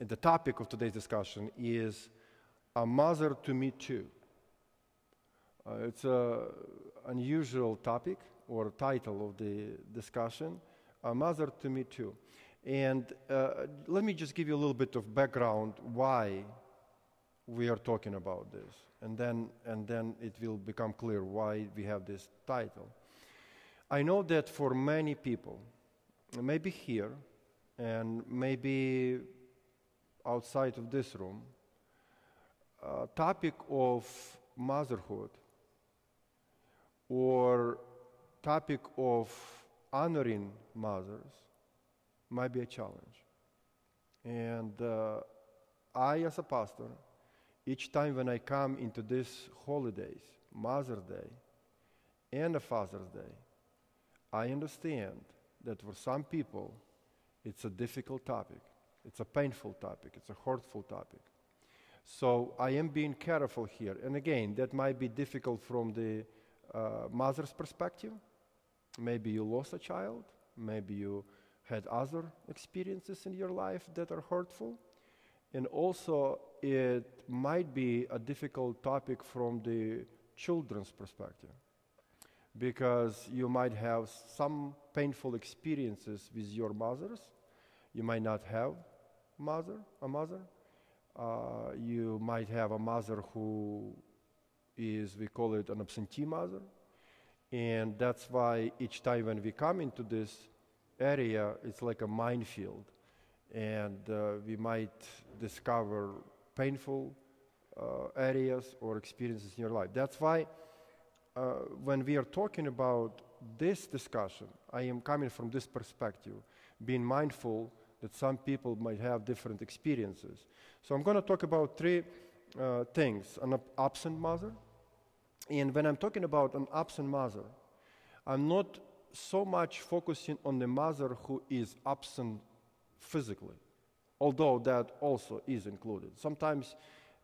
the topic of today's discussion is A Mother to Me Too. Uh, it's an unusual topic or title of the discussion, A Mother to Me Too. And uh, let me just give you a little bit of background why we are talking about this. And then, and then it will become clear why we have this title. I know that for many people, maybe here and maybe outside of this room, a topic of motherhood or topic of honoring mothers might be a challenge. And uh, I, as a pastor, each time when I come into these holidays, Mother's Day and a Father's Day, I understand that for some people, it's a difficult topic. It's a painful topic. It's a hurtful topic. So I am being careful here. And again, that might be difficult from the uh, mother's perspective. Maybe you lost a child. Maybe you had other experiences in your life that are hurtful. And also, it might be a difficult topic from the children's perspective because you might have some painful experiences with your mothers. You might not have mother, a mother. Uh, you might have a mother who is, we call it an absentee mother. And that's why each time when we come into this area, it's like a minefield. And uh, we might discover painful uh, areas or experiences in your life. That's why uh, when we are talking about this discussion, I am coming from this perspective, being mindful that some people might have different experiences. So I'm going to talk about three uh, things an absent mother. And when I'm talking about an absent mother, I'm not so much focusing on the mother who is absent physically, although that also is included. Sometimes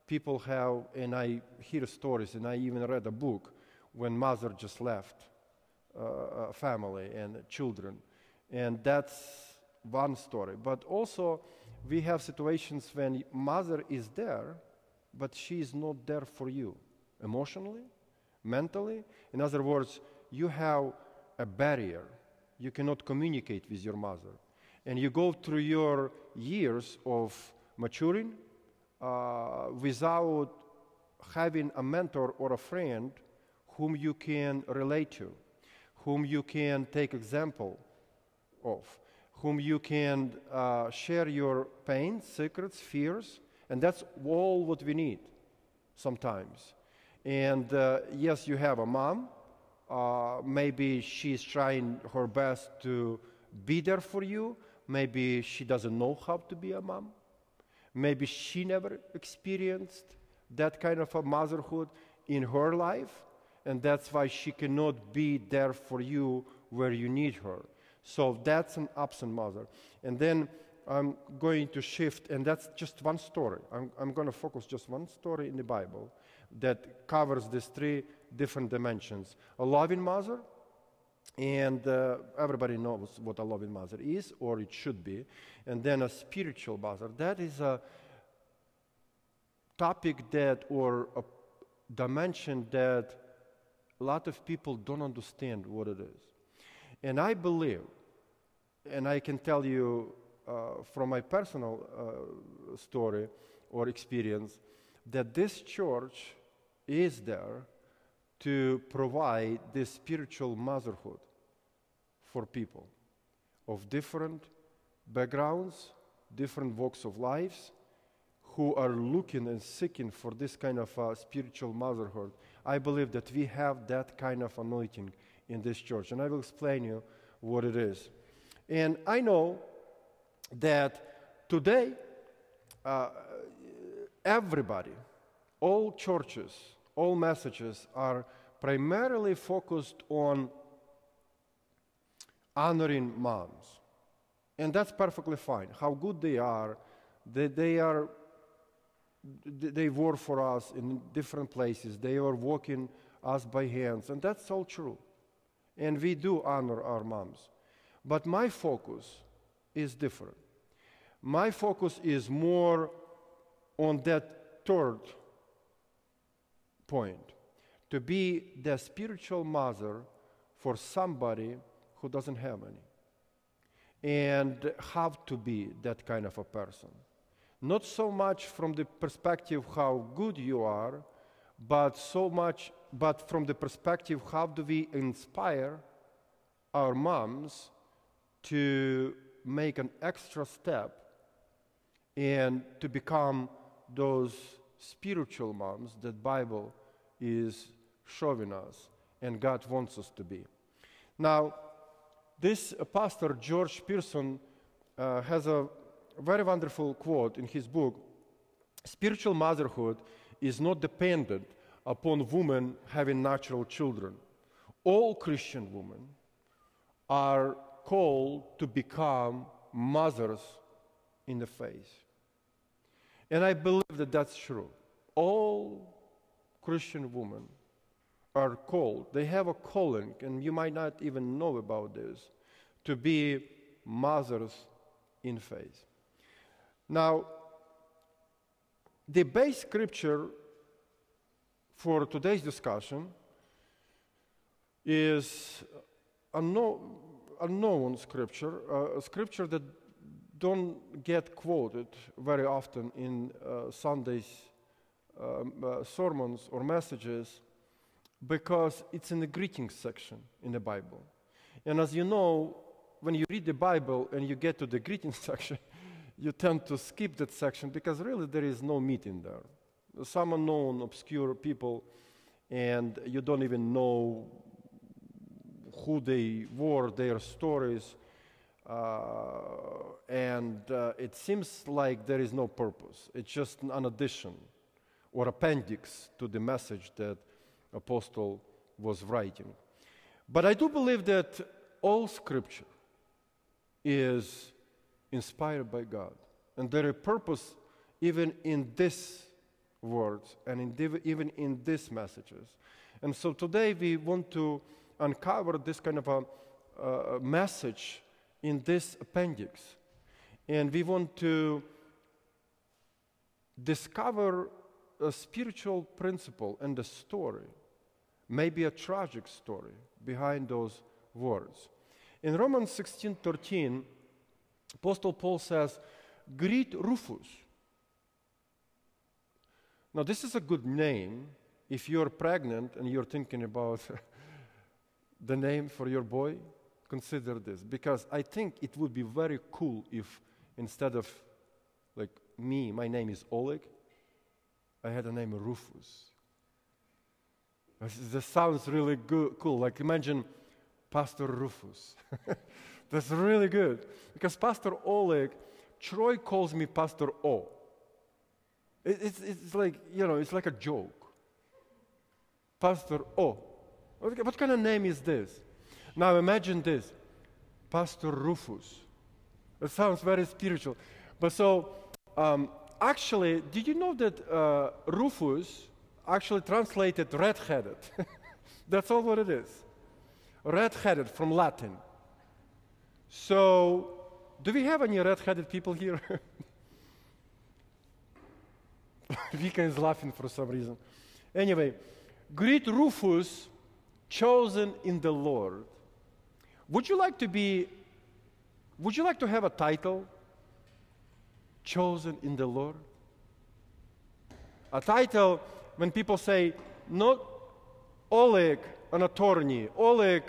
people have, and I hear stories, and I even read a book when mother just left uh, a family and children, and that's one story. But also, we have situations when mother is there, but she is not there for you emotionally, mentally. In other words, you have a barrier. You cannot communicate with your mother. And you go through your years of maturing uh, without having a mentor or a friend whom you can relate to, whom you can take example of, whom you can uh, share your pain, secrets, fears, and that's all what we need sometimes. And uh, yes, you have a mom. Uh, maybe she's trying her best to be there for you. Maybe she doesn't know how to be a mom. Maybe she never experienced that kind of a motherhood in her life, and that's why she cannot be there for you where you need her. So that's an absent mother. And then I'm going to shift, and that's just one story. I'm, I'm going to focus just one story in the Bible that covers these three different dimensions a loving mother, and uh, everybody knows what a loving mother is, or it should be, and then a spiritual mother. That is a topic that, or a dimension that a lot of people don't understand what it is. And I believe, and I can tell you uh, from my personal uh, story or experience, that this church is there to provide this spiritual motherhood for people of different backgrounds, different walks of lives, who are looking and seeking for this kind of uh, spiritual motherhood. I believe that we have that kind of anointing in this church, and I will explain you what it is. And I know that today, uh, everybody, all churches, all messages are primarily focused on honoring moms. And that's perfectly fine. How good they are, that they are they work for us in different places. They are working us by hands, and that's all true. And we do honor our moms. But my focus is different. My focus is more on that third point to be the spiritual mother for somebody who doesn't have any and have to be that kind of a person. Not so much from the perspective how good you are, but so much, but from the perspective how do we inspire our moms to make an extra step and to become those spiritual moms that Bible is showing us and God wants us to be. Now, this uh, pastor, George Pearson, uh, has a very wonderful quote in his book Spiritual motherhood is not dependent upon women having natural children. All Christian women are called to become mothers in the faith. And I believe that that's true. All Christian women are called, they have a calling, and you might not even know about this, to be mothers in faith. Now, the base scripture for today's discussion is a, no, a known scripture, uh, scripture that don't get quoted very often in uh, Sunday's um, uh, sermons or messages because it's in the greetings section in the Bible. And as you know, when you read the Bible and you get to the greetings section, you tend to skip that section because really there is no meat in there. Some unknown, obscure people, and you don't even know who they were, their stories, uh, and uh, it seems like there is no purpose. It's just an addition or appendix to the message that apostle was writing. But I do believe that all scripture is inspired by God. And there is purpose even in these words and in even in these messages. And so today we want to uncover this kind of a, message in this appendix. And we want to discover a spiritual principle and a story, maybe a tragic story behind those words. In Romans 16:13, Apostle Paul says, "Greet Rufus." Now, this is a good name if you're pregnant and you're thinking about the name for your boy consider this because I think it would be very cool if instead of like me, my name is Oleg, I had a name Rufus. This sounds really good, cool. Like imagine Pastor Rufus. That's really good because Pastor Oleg, Troy calls me Pastor O. It, it's, it's like, you know, it's like a joke. Pastor O. What, kind of name is this? Now imagine this Pastor Rufus. It sounds very spiritual. But so, um, actually, did you know that uh, Rufus actually translated red headed? That's all what it is. Red headed from Latin. So, do we have any red headed people here? Vika is laughing for some reason. Anyway, greet Rufus, chosen in the Lord. Would you like to be, would you like to have a title? Chosen in the Lord? A title when people say, not Oleg, an attorney, Oleg,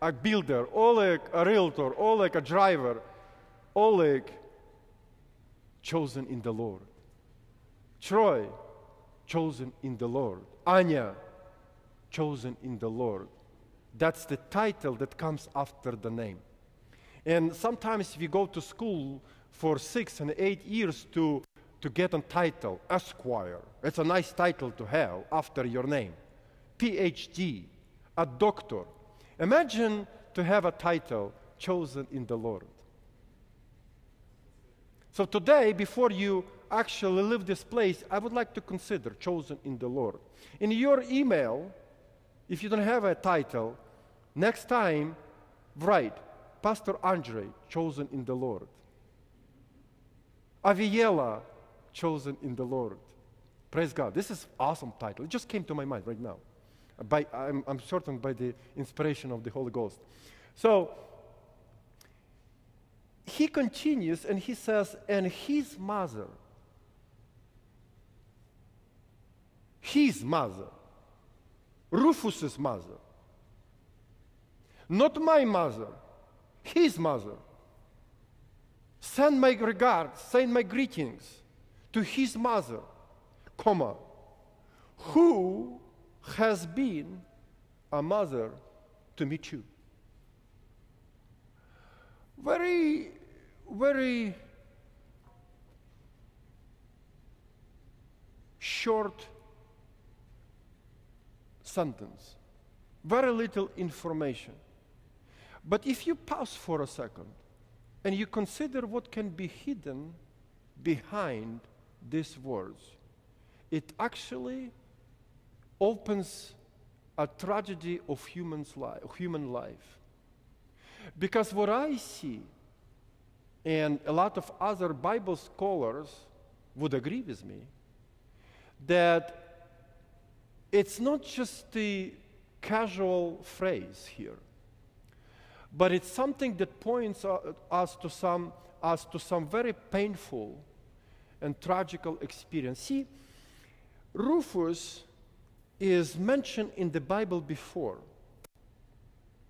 a builder, Oleg, a realtor, Oleg, a driver, Oleg, chosen in the Lord. Troy, chosen in the Lord. Anya, chosen in the Lord. That's the title that comes after the name. And sometimes we go to school for six and eight years to, to get a title, Esquire. It's a nice title to have after your name. PhD, a doctor. Imagine to have a title chosen in the Lord. So today, before you actually leave this place, I would like to consider chosen in the Lord. In your email, if you don't have a title, next time write Pastor Andre, chosen in the Lord. Aviela, chosen in the Lord. Praise God. This is awesome title. It just came to my mind right now. By, I'm, I'm certain by the inspiration of the Holy Ghost. So he continues and he says, and his mother, his mother, Rufus's mother, not my mother, his mother, send my regards, send my greetings to his mother, comma, who has been a mother to me too. Very, very short sentence, very little information. But if you pause for a second and you consider what can be hidden behind these words, it actually opens a tragedy of human's life, human life. Because what I see, and a lot of other Bible scholars would agree with me, that it's not just the casual phrase here, but it's something that points us to some, us to some very painful and tragical experience. See, Rufus is mentioned in the Bible before.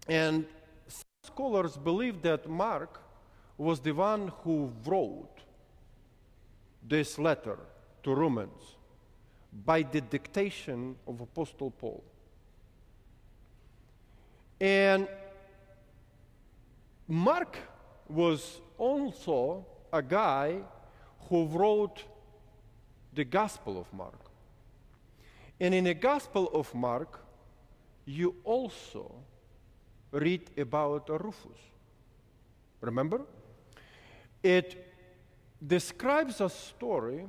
And scholars believe that Mark was the one who wrote this letter to Romans by the dictation of Apostle Paul. And Mark was also a guy who wrote the Gospel of Mark. And in the Gospel of Mark, you also read about Rufus. Remember? It describes a story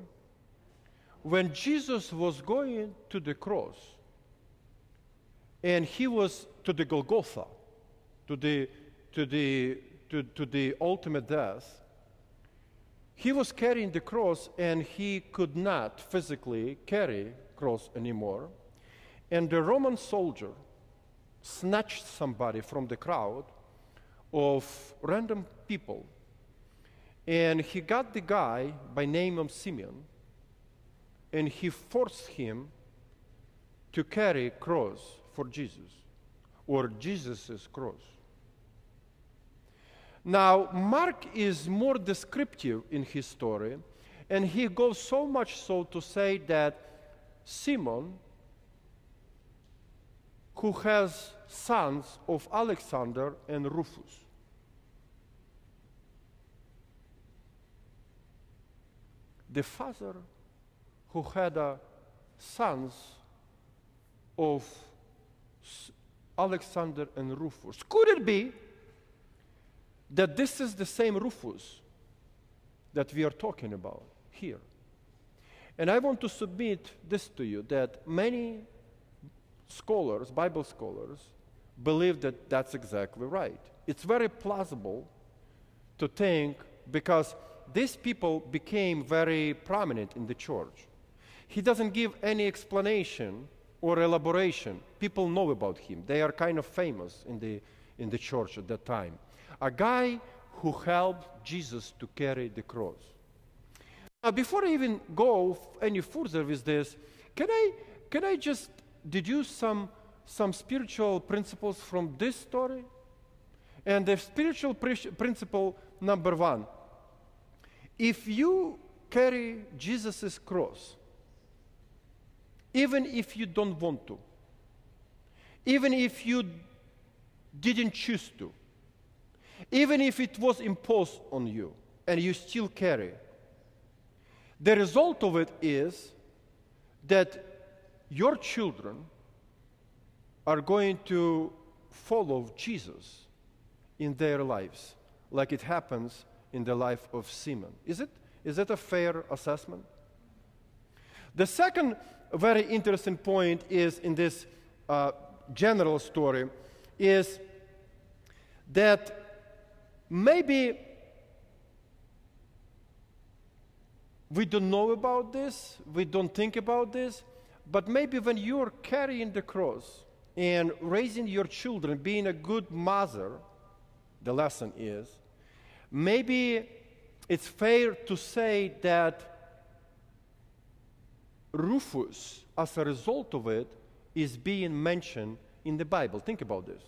when Jesus was going to the cross and he was to the Golgotha, to the, to the, to, to the ultimate death. He was carrying the cross and he could not physically carry cross anymore. And the Roman soldier snatched somebody from the crowd of random people. And he got the guy by name of Simeon, and he forced him to carry a cross for Jesus, or Jesus' cross. Now, Mark is more descriptive in his story, and he goes so much so to say that Simon, who has sons of Alexander and Rufus. The father who had uh, sons of Alexander and Rufus. Could it be that this is the same Rufus that we are talking about here? And I want to submit this to you that many scholars, Bible scholars, believe that that's exactly right. It's very plausible to think because these people became very prominent in the church. He doesn't give any explanation or elaboration. People know about him. They are kind of famous in the, in the church at that time. A guy who helped Jesus to carry the cross. Now, before I even go any further with this, can I, can I just deduce some, some spiritual principles from this story? And the spiritual principle number one if you carry Jesus' cross, even if you don't want to, even if you didn't choose to, even if it was imposed on you and you still carry, the result of it is that your children are going to follow Jesus in their lives, like it happens in the life of Simon. Is it? Is that a fair assessment? The second very interesting point is in this uh, general story is that maybe we don't know about this, we don't think about this, but maybe when you're carrying the cross and raising your children, being a good mother, the lesson is, maybe it's fair to say that Rufus, as a result of it, is being mentioned in the Bible. Think about this.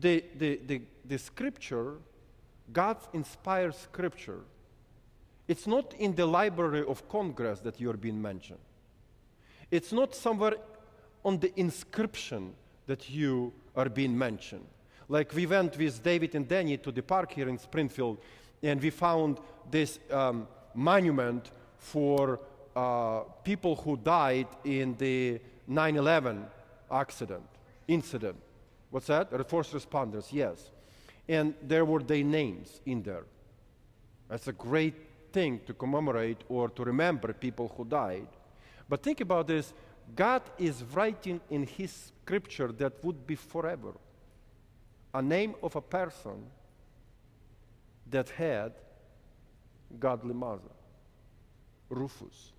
The, the, the, the scripture, God's inspired scripture, it's not in the Library of Congress that you're being mentioned. It's not somewhere on the inscription that you are being mentioned. Like we went with David and Danny to the park here in Springfield, and we found this um, monument for uh, people who died in the 9 11 accident, incident. What's that? The First responders, yes. And there were their names in there. That's a great thing to commemorate or to remember people who died. But think about this God is writing in His scripture that would be forever a name of a person that had godly mother, Rufus.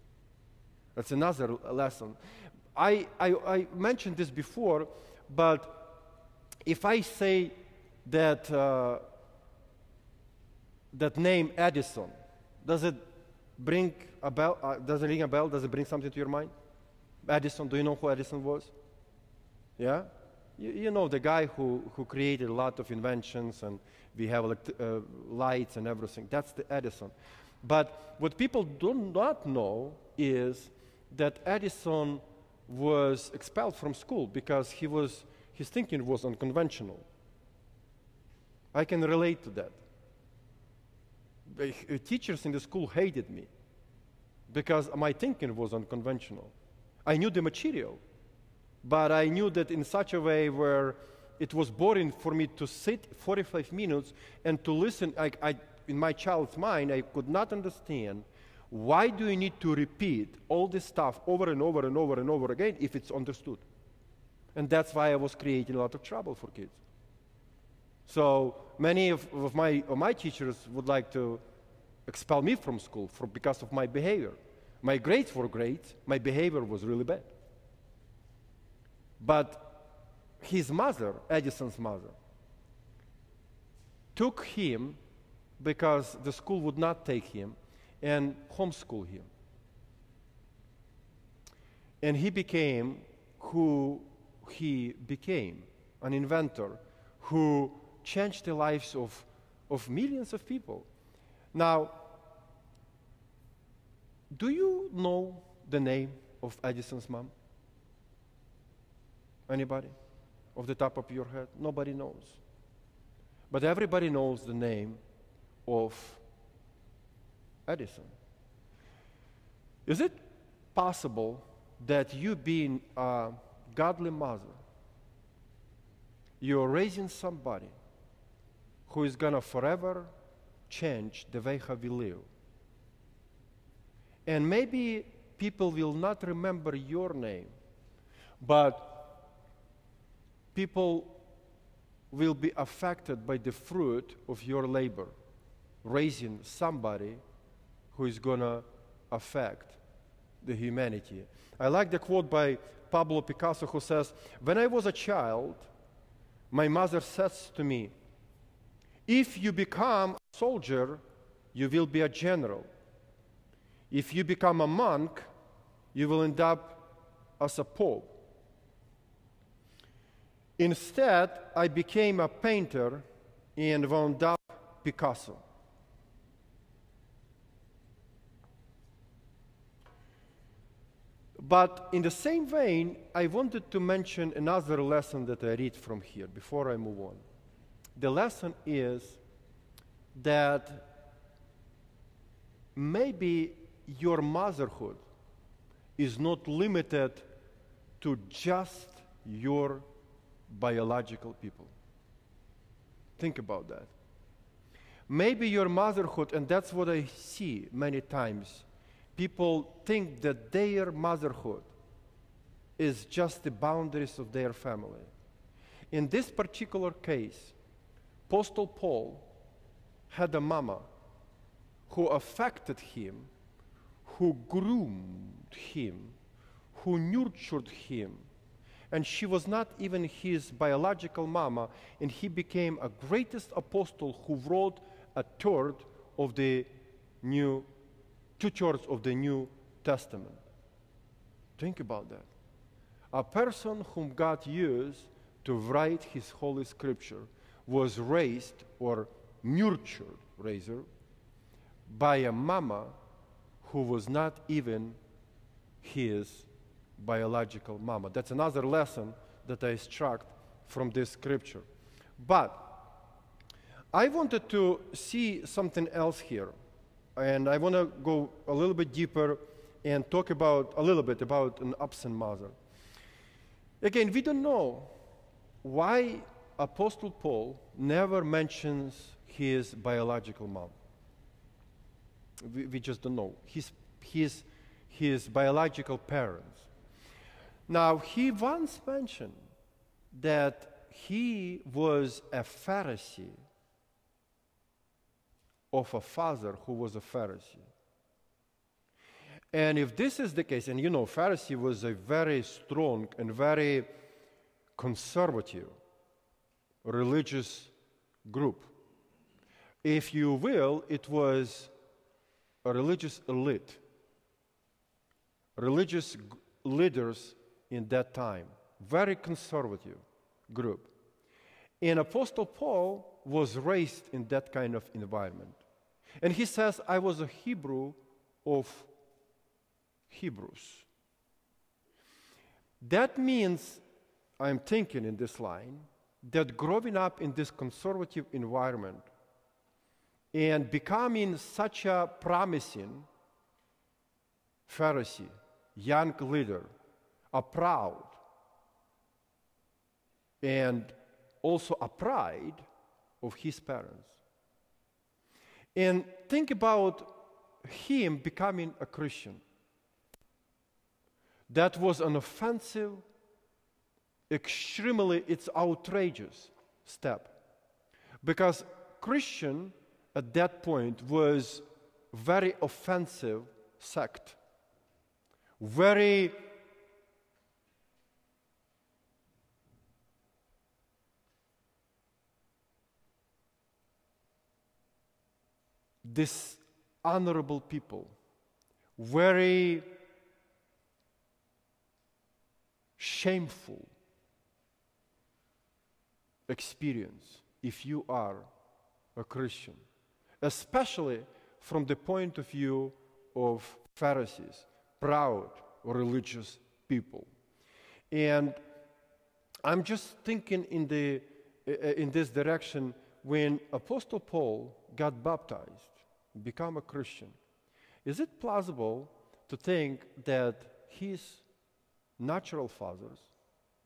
That's another lesson. I, I, I mentioned this before, but if I say that, uh, that name Edison, does it bring a bell? Uh, does it ring a bell? Does it bring something to your mind? Edison, do you know who Edison was? Yeah? You, you know the guy who, who created a lot of inventions and we have uh, lights and everything. That's the Edison. But what people do not know is that Edison was expelled from school because he was, his thinking was unconventional. I can relate to that. Uh, teachers in the school hated me because my thinking was unconventional. I knew the material, but I knew that in such a way where it was boring for me to sit 45 minutes and to listen. I, I, in my child's mind, I could not understand why do you need to repeat all this stuff over and over and over and over again if it's understood? And that's why I was creating a lot of trouble for kids. So many of, of my, of my teachers would like to expel me from school for, because of my behavior. My grades were great, my behavior was really bad. But his mother, Edison's mother, took him because the school would not take him and homeschool him. And he became who he became an inventor who changed the lives of, of millions of people. Now, do you know the name of Edison's mom? Anybody? Off the top of your head? Nobody knows. But everybody knows the name of Edison. Is it possible that you, being a godly mother, you're raising somebody who is going to forever change the way how we live? And maybe people will not remember your name, but people will be affected by the fruit of your labor, raising somebody who is going to affect the humanity. I like the quote by Pablo Picasso who says, When I was a child, my mother says to me, If you become a soldier, you will be a general. If you become a monk, you will end up as a pope. Instead, I became a painter and wound up Picasso. But in the same vein, I wanted to mention another lesson that I read from here before I move on. The lesson is that maybe your motherhood is not limited to just your biological people. Think about that. Maybe your motherhood, and that's what I see many times, people think that their motherhood is just the boundaries of their family. In this particular case, Apostle Paul had a mama who affected him, who groomed him, who nurtured him. And she was not even his biological mama, and he became a greatest apostle who wrote a third of the New, two thirds of the New Testament. Think about that. A person whom God used to write his holy scripture was raised or nurtured, razor, by a mama who was not even his biological mama. That's another lesson that I struck from this scripture. But I wanted to see something else here, and I want to go a little bit deeper and talk about a little bit about an absent mother. Again, we don't know why Apostle Paul never mentions his biological mom. We, we just don't know. His, his, his biological parents. Now, he once mentioned that he was a Pharisee of a father who was a Pharisee. And if this is the case, and you know, Pharisee was a very strong and very conservative religious group. If you will, it was a religious elite, religious leaders in that time, very conservative group. And Apostle Paul was raised in that kind of environment. And he says, I was a Hebrew of Hebrews. That means, I'm thinking in this line, that growing up in this conservative environment and becoming such a promising Pharisee, young leader, a proud, and also a pride of his parents. And think about him becoming a Christian. That was an offensive, extremely, it's outrageous step. Because Christian at that point was very offensive sect. Very dishonorable people, very shameful experience if you are a Christian, especially from the point of view of Pharisees, proud religious people. And I'm just thinking in, the, uh, uh, in this direction when Apostle Paul got baptized, become a Christian. Is it plausible to think that his natural fathers,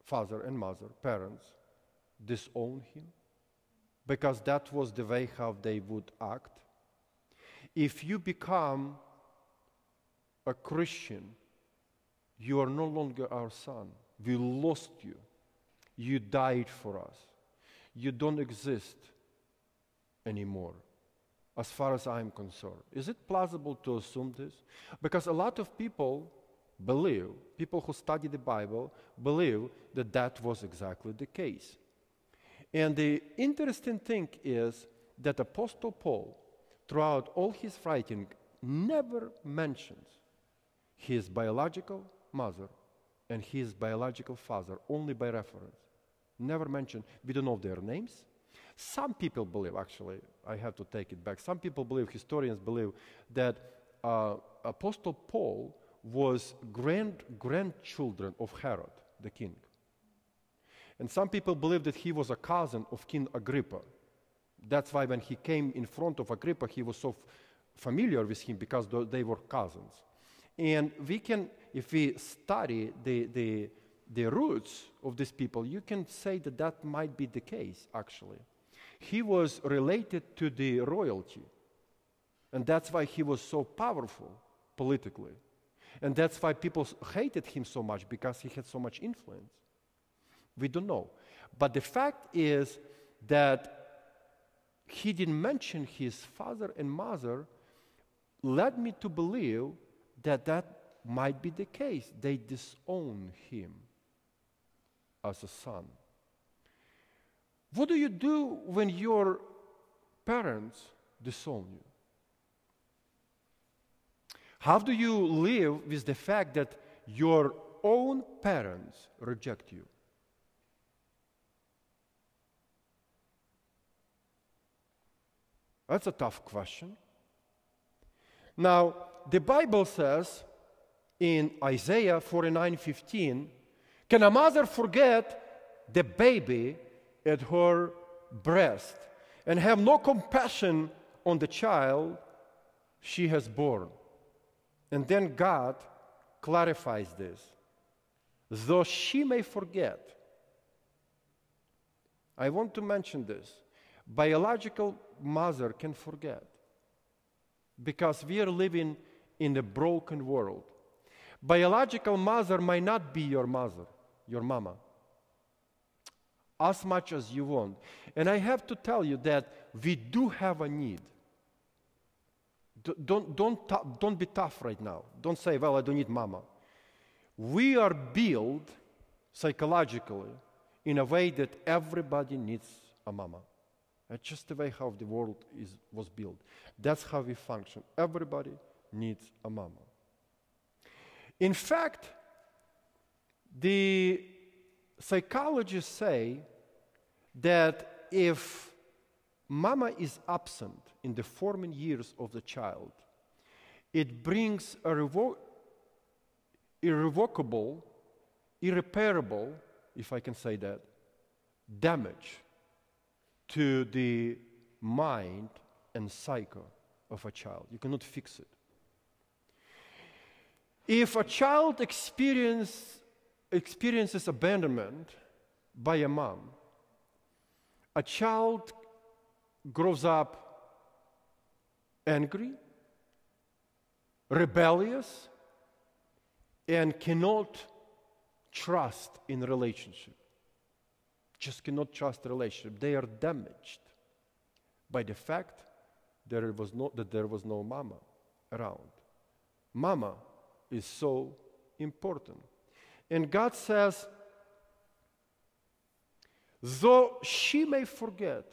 father and mother, parents, disown him? Because that was the way how they would act. If you become a Christian, you are no longer our son. We lost you. You died for us. You don't exist anymore, as far as I'm concerned. Is it plausible to assume this? Because a lot of people believe, people who study the Bible, believe that that was exactly the case. And the interesting thing is that Apostle Paul, throughout all his writing, never mentions his biological mother and his biological father, only by reference. Never mentioned. We don't know their names. Some people believe, actually, I have to take it back. Some people believe, historians believe, that uh, Apostle Paul was grand grandchildren of Herod, the king. And some people believe that he was a cousin of King Agrippa. That's why when he came in front of Agrippa, he was so familiar with him because they were cousins. And we can, if we study the, the, the roots of these people, you can say that that might be the case, actually. He was related to the royalty. And that's why he was so powerful politically. And that's why people hated him so much because he had so much influence. We don't know. But the fact is that he didn't mention his father and mother led me to believe that that might be the case. They disown him as a son. What do you do when your parents disown you? How do you live with the fact that your own parents reject you? That's a tough question. Now, the Bible says in Isaiah 49:15, can a mother forget the baby at her breast and have no compassion on the child she has borne? And then God clarifies this. Though she may forget, I want to mention this. Biological mother can forget because we are living in a broken world. Biological mother might not be your mother, your mama, as much as you want. And I have to tell you that we do have a need. Don't, don't, don't be tough right now. Don't say, well, I don't need mama. We are built psychologically in a way that everybody needs a mama. That's just the way how the world is, was built. That's how we function. Everybody needs a mama. In fact, the psychologists say that if mama is absent in the forming years of the child, it brings a revo- irrevocable, irreparable, if I can say that, damage to the mind and psyche of a child. You cannot fix it. If a child experience, experiences abandonment by a mom, a child grows up angry, rebellious, and cannot trust in relationship. Just cannot trust relationship. They are damaged by the fact there was no, that there was no mama around. Mama is so important. And God says, though she may forget,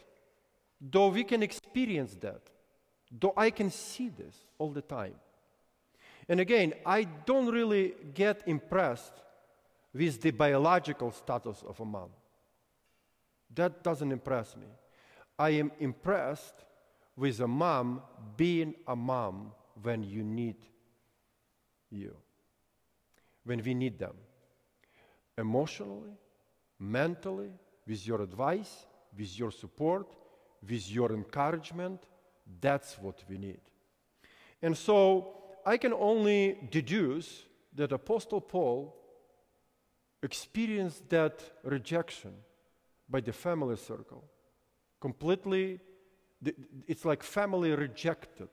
though we can experience that, though I can see this all the time. And again, I don't really get impressed with the biological status of a mom. That doesn't impress me. I am impressed with a mom being a mom when you need you, when we need them. Emotionally, mentally, with your advice, with your support, with your encouragement, that's what we need. And so I can only deduce that Apostle Paul experienced that rejection by the family circle. Completely, it's like family rejected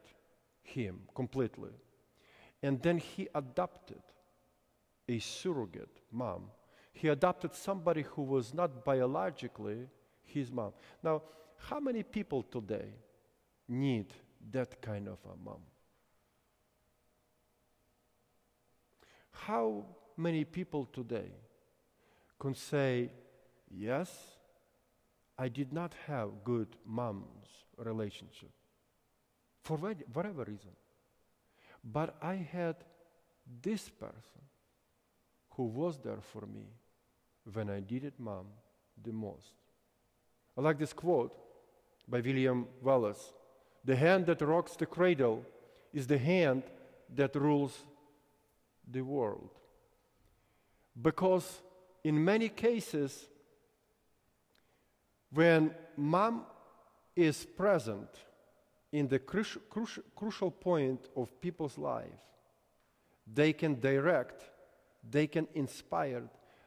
him completely. And then he adopted a surrogate mom. He adopted somebody who was not biologically his mom. Now, how many people today need that kind of a mom? How many people today can say, Yes, I did not have good mom's relationship for whatever reason. But I had this person who was there for me when I needed mom the most. I like this quote by William Wallace The hand that rocks the cradle is the hand that rules the world. Because in many cases, when mom is present in the crucial, crucial, crucial point of people's life, they can direct, they can inspire,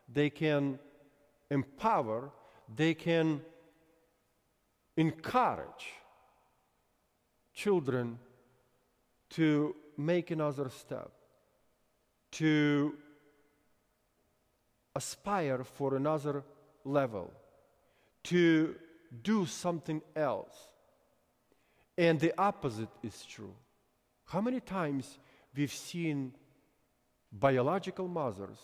they can empower, they can encourage children to make another step, to aspire for another level to do something else. And the opposite is true. How many times we've seen biological mothers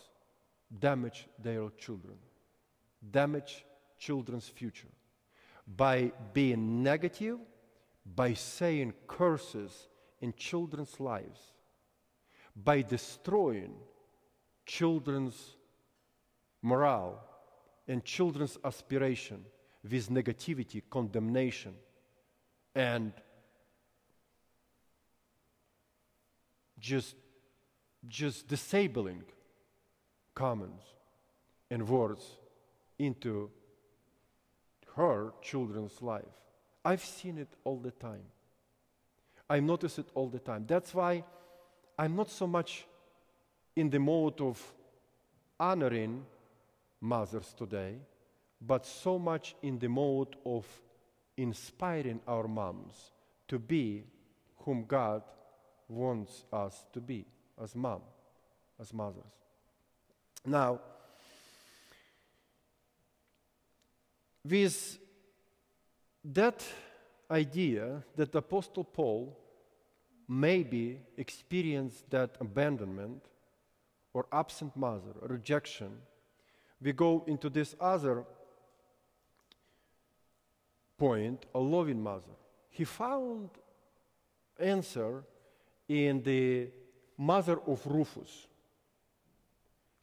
damage their children, damage children's future. By being negative, by saying curses in children's lives, by destroying children's morale and children's aspiration with negativity, condemnation, and just, just disabling comments and words into her children's life. I've seen it all the time. I notice it all the time. That's why I'm not so much in the mode of honoring mothers today, but so much in the mode of inspiring our moms to be whom God wants us to be as mom, as mothers. Now, with that idea that Apostle Paul maybe experienced that abandonment or absent mother, or rejection, we go into this other point, a loving mother. He found answer in the mother of Rufus.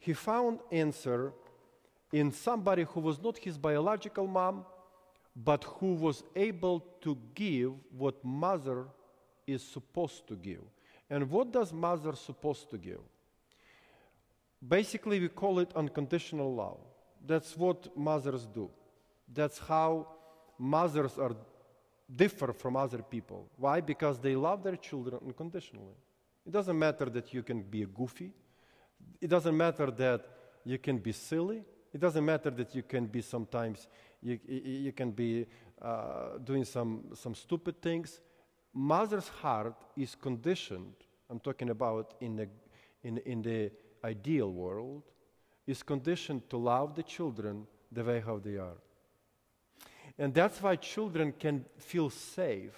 He found answer in somebody who was not his biological mom, but who was able to give what mother is supposed to give. And what does mother supposed to give? Basically, we call it unconditional love. That's what mothers do. That's how mothers are differ from other people. Why? Because they love their children unconditionally. It doesn't matter that you can be a goofy. It doesn't matter that you can be silly. It doesn't matter that you can be sometimes, you, you can be uh, doing some, some stupid things. Mother's heart is conditioned, I'm talking about in the, in, in the ideal world, is conditioned to love the children the way how they are. And that's why children can feel safe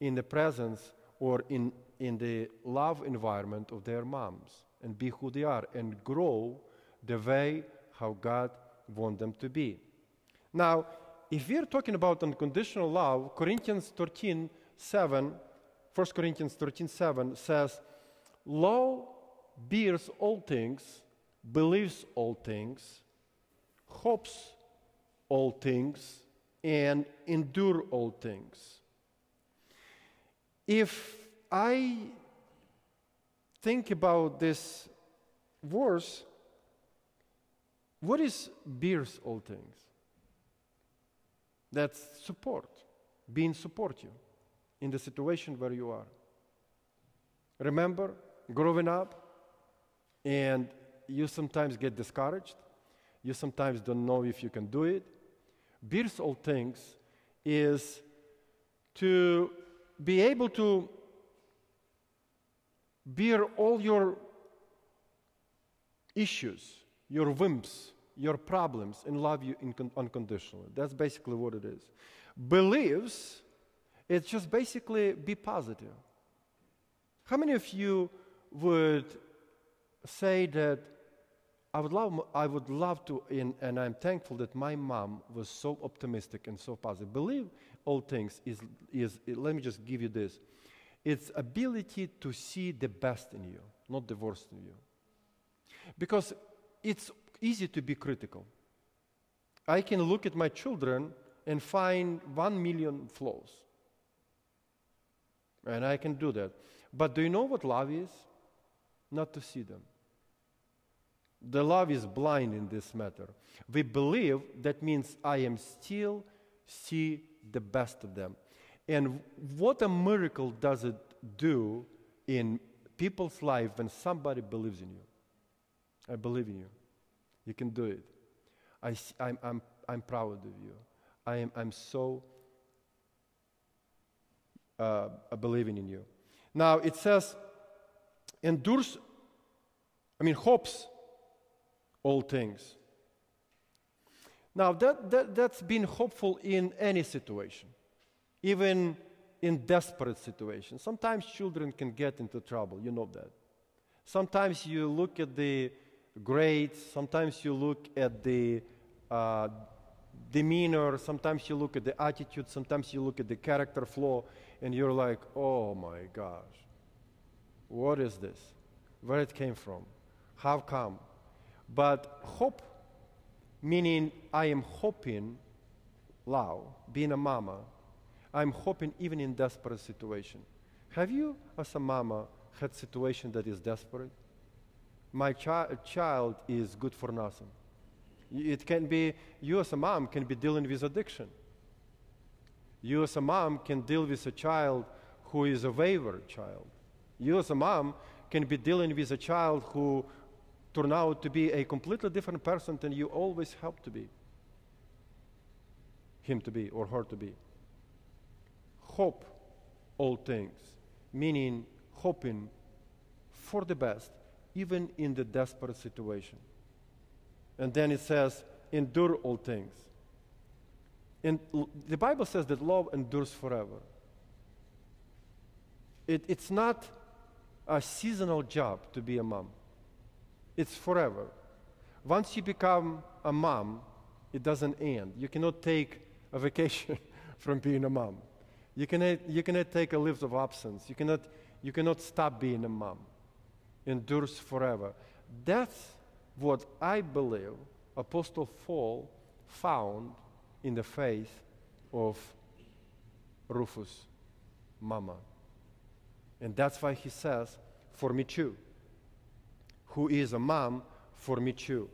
in the presence or in, in the love environment of their moms and be who they are and grow the way how God wants them to be. Now, if we're talking about unconditional love, Corinthians 13 7, 1 Corinthians 13 7 says, Love bears all things, believes all things, hopes all things, and endure all things. If I think about this verse, what is bears all things? That's support, being support you in the situation where you are. Remember growing up and you sometimes get discouraged, you sometimes don't know if you can do it, bears all things is to be able to bear all your issues, your whims, your problems, and love you unconditionally. That's basically what it is. Believes, it's just basically be positive. How many of you would say that I would love, I would love to, in, and I'm thankful that my mom was so optimistic and so positive. Believe all things is, is, let me just give you this. It's ability to see the best in you, not the worst in you. Because it's easy to be critical. I can look at my children and find one million flaws. And I can do that. But do you know what love is? Not to see them. The love is blind in this matter. We believe that means I am still see the best of them. And what a miracle does it do in people's life when somebody believes in you? I believe in you. You can do it. I, am I'm, I'm, I'm proud of you. I am, I'm so uh, believing in you. Now it says, endures, I mean, hopes all things. Now, that, that, that's been hopeful in any situation, even in desperate situations. Sometimes children can get into trouble, you know that. Sometimes you look at the grades, sometimes you look at the uh, demeanor, sometimes you look at the attitude, sometimes you look at the character flaw, and you're like, oh my gosh, what is this? Where it came from? How come? But hope, meaning I am hoping, Lao, being a mama, I'm hoping even in desperate situation. Have you, as a mama, had situation that is desperate? My chi- child is good for nothing. It can be, you as a mom can be dealing with addiction. You as a mom can deal with a child who is a wayward child. You as a mom can be dealing with a child who turned out to be a completely different person than you always helped to be. Him to be or her to be. Hope all things, meaning hoping for the best, even in the desperate situation. And then it says, endure all things. And the Bible says that love endures forever. It, it's not a seasonal job to be a mom, it's forever. Once you become a mom, it doesn't end. You cannot take a vacation from being a mom. You cannot, you cannot take a leave of absence. You cannot, you cannot stop being a mom. Endures forever. That's what I believe Apostle Paul found in the faith of Rufus' mama. And that's why he says, for me too. Who is a mom for me too.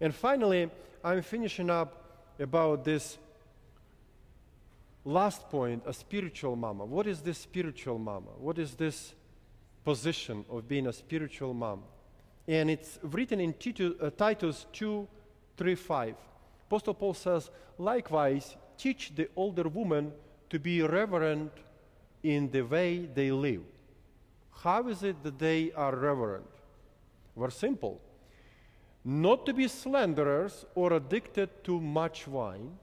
And finally, I'm finishing up about this last point a spiritual mama. What is this spiritual mama? What is this position of being a spiritual mom? And it's written in uh, Titus 2 3 5. Apostle Paul says, likewise, teach the older women to be reverent in the way they live. How is it that they are reverent? Very simple. Not to be slanderers or addicted to much wine.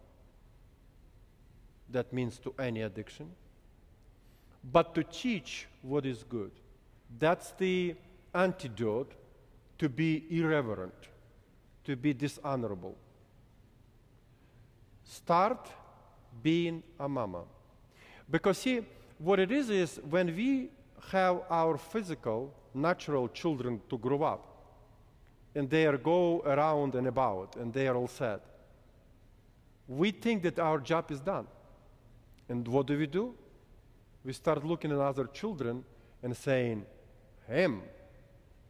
That means to any addiction. But to teach what is good. That's the antidote to be irreverent, to be dishonorable. Start being a mama. Because, see, what it is is when we have our physical, natural children to grow up, and they are go around and about, and they are all sad, we think that our job is done. And what do we do? We start looking at other children and saying, him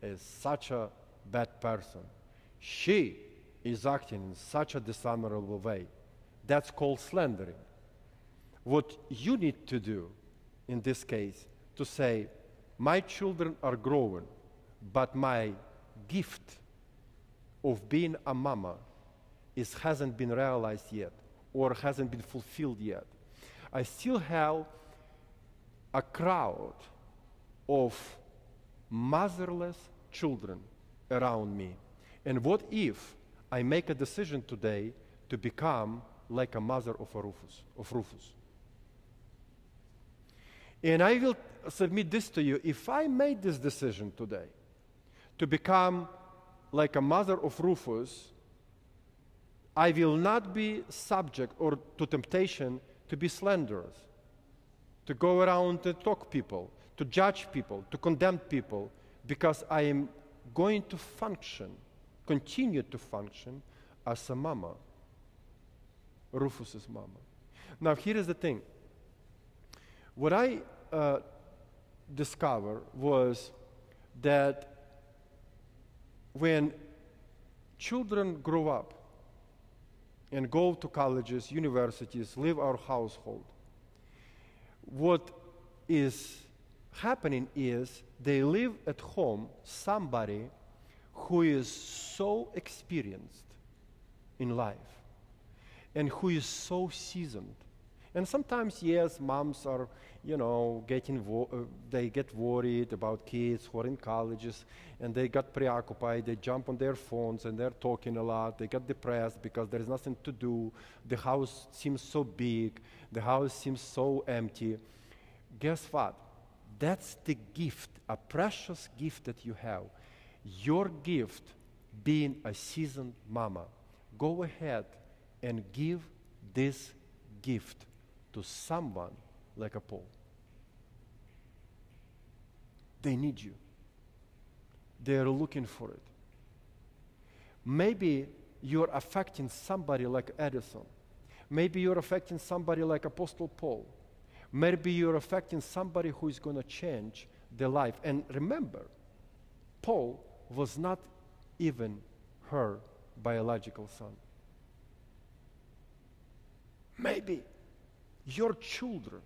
is such a bad person. She is acting in such a dishonorable way. That's called slandering. What you need to do in this case to say, my children are growing, but my gift of being a mama is, hasn't been realized yet or hasn't been fulfilled yet. I still have a crowd of motherless children around me. And what if I make a decision today to become like a mother of a Rufus, of Rufus? And I will submit this to you. If I made this decision today to become like a mother of Rufus, I will not be subject or to temptation to be slanderous, to go around and talk people, to judge people, to condemn people, because I am going to function, continue to function as a mama, Rufus's mama. Now, here is the thing. What I uh, discovered was that when children grow up and go to colleges, universities, leave our household, what is happening is they live at home somebody who is so experienced in life and who is so seasoned. And sometimes, yes, moms are, you know, getting, uh, they get worried about kids who are in colleges and they got preoccupied. They jump on their phones and they're talking a lot. They get depressed because there is nothing to do. The house seems so big. The house seems so empty. guess what? That's the gift, a precious gift that you have. Your gift being a seasoned mama. Go ahead and give this gift to someone like a Paul. They need you. They are looking for it. Maybe you're affecting somebody like Edison. Maybe you're affecting somebody like Apostle Paul. Maybe you're affecting somebody who is going to change their life. And remember, Paul was not even her biological son. Maybe your children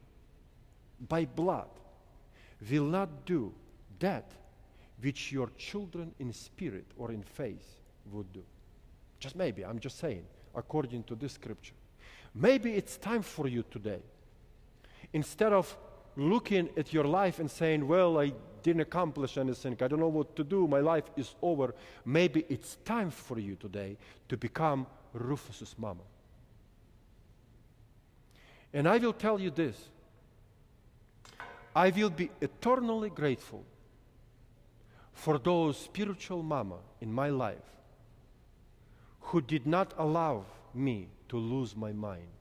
by blood will not do that which your children in spirit or in faith would do. Just maybe, I'm just saying, according to this scripture. Maybe it's time for you today. Instead of looking at your life and saying, Well, I didn't accomplish anything, I don't know what to do, my life is over, maybe it's time for you today to become Rufus's mama. And I will tell you this I will be eternally grateful for those spiritual mama in my life who did not allow me to lose my mind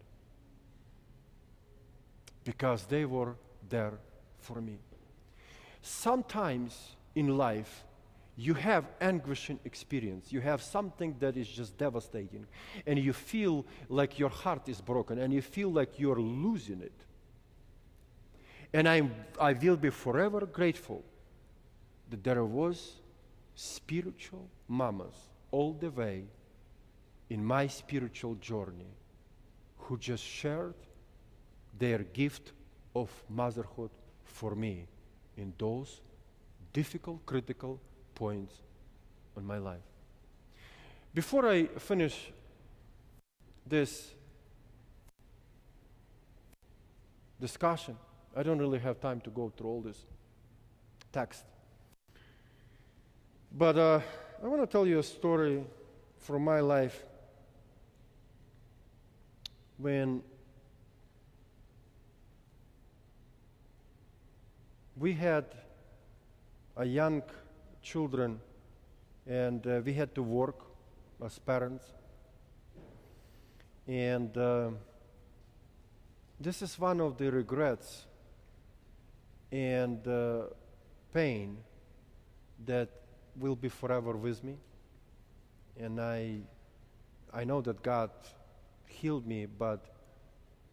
because they were there for me. Sometimes in life, you have anguishing experience. You have something that is just devastating, and you feel like your heart is broken, and you feel like you're losing it. And I'm, I will be forever grateful that there was spiritual mamas all the way in my spiritual journey who just shared their gift of motherhood for me in those difficult, critical points in my life. Before I finish this discussion, I don't really have time to go through all this text. But uh, I want to tell you a story from my life when we had a young children and uh, we had to work as parents and uh, this is one of the regrets and uh, pain that will be forever with me and i i know that god healed me but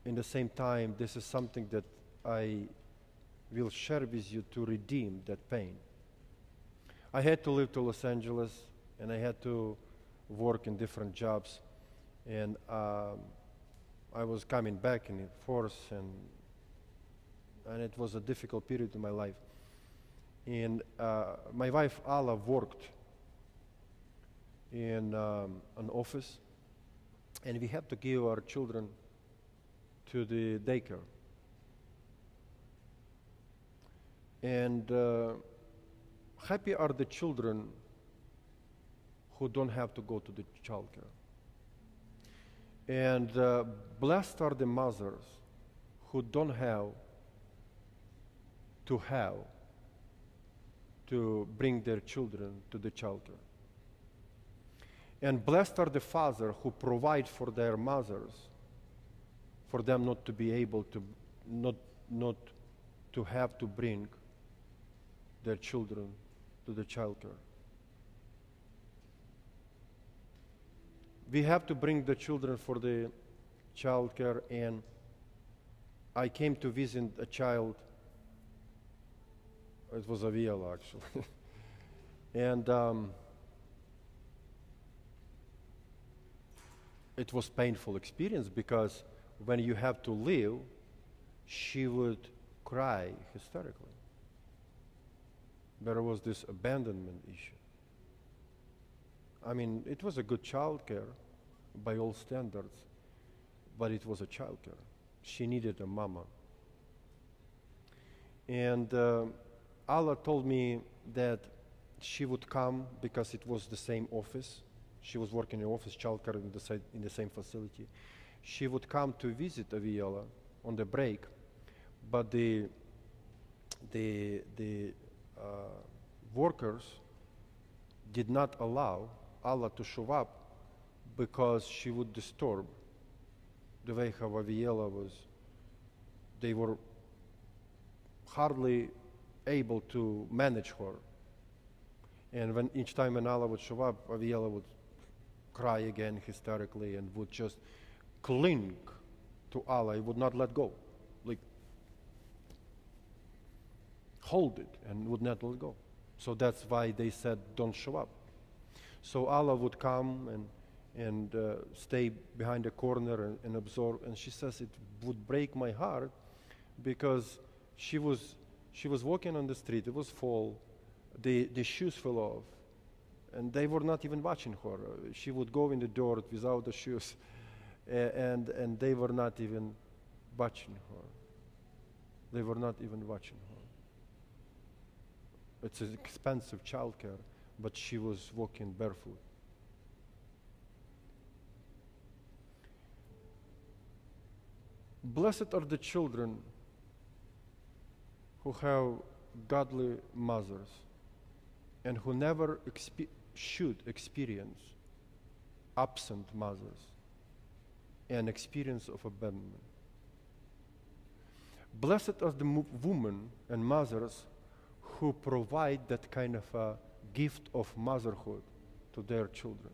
in the same time this is something that i will share with you to redeem that pain. I had to live to Los Angeles and I had to work in different jobs and um, I was coming back in force and and it was a difficult period in my life. And uh, my wife Alla worked in um, an office and we had to give our children to the daycare And uh, happy are the children who don't have to go to the childcare. And uh, blessed are the mothers who don't have to have to bring their children to the childcare. And blessed are the fathers who provide for their mothers, for them not to be able to, not, not to have to bring their children to the childcare. We have to bring the children for the childcare, and I came to visit a child. It was Aviela actually, and um, it was painful experience because when you have to leave, she would cry hysterically there was this abandonment issue. I mean, it was a good childcare by all standards, but it was a childcare. She needed a mama. And uh, Alla told me that she would come because it was the same office. She was working in the office childcare in the, in the same facility. She would come to visit Aviela on the break, but the the, the uh, workers did not allow Alla to show up because she would disturb the way how Aviela was. They were hardly able to manage her. And when each time when Alla would show up, Aviela would cry again hysterically and would just cling to Alla. He would not let go. Like hold it and would not let go. So that's why they said, don't show up. So Alla would come and, and uh, stay behind a corner and, and absorb. And she says it would break my heart because she was, she was walking on the street. It was fall. The, the shoes fell off. And they were not even watching her. She would go in the door without the shoes. and, and they were not even watching her. They were not even watching her. It's an expensive childcare, but she was walking barefoot. Blessed are the children who have godly mothers and who never expe- should experience absent mothers and experience of abandonment. Blessed are the mo- women and mothers who provide that kind of a gift of motherhood to their children.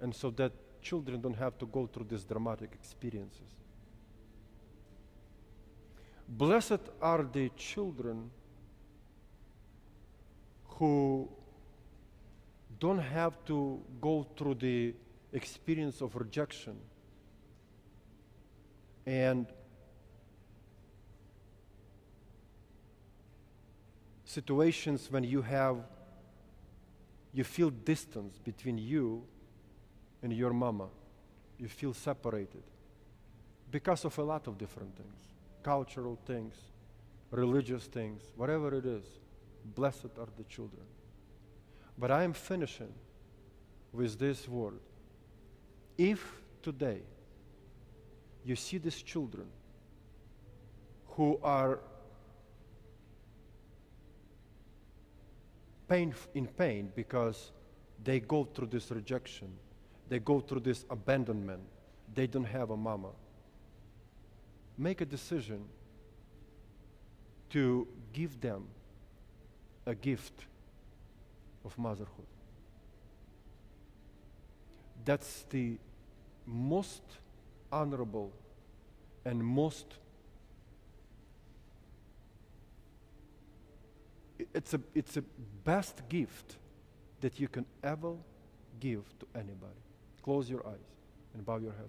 And so that children don't have to go through these dramatic experiences. Blessed are the children who don't have to go through the experience of rejection. And situations when you have you feel distance between you and your mama. You feel separated because of a lot of different things cultural things religious things whatever it is blessed are the children but i am finishing with this word if today you see these children who are pain, in pain because they go through this rejection, they go through this abandonment, they don't have a mama. Make a decision to give them a gift of motherhood. That's the most honorable and most it's a, it's a best gift that you can ever give to anybody. Close your eyes and bow your heads.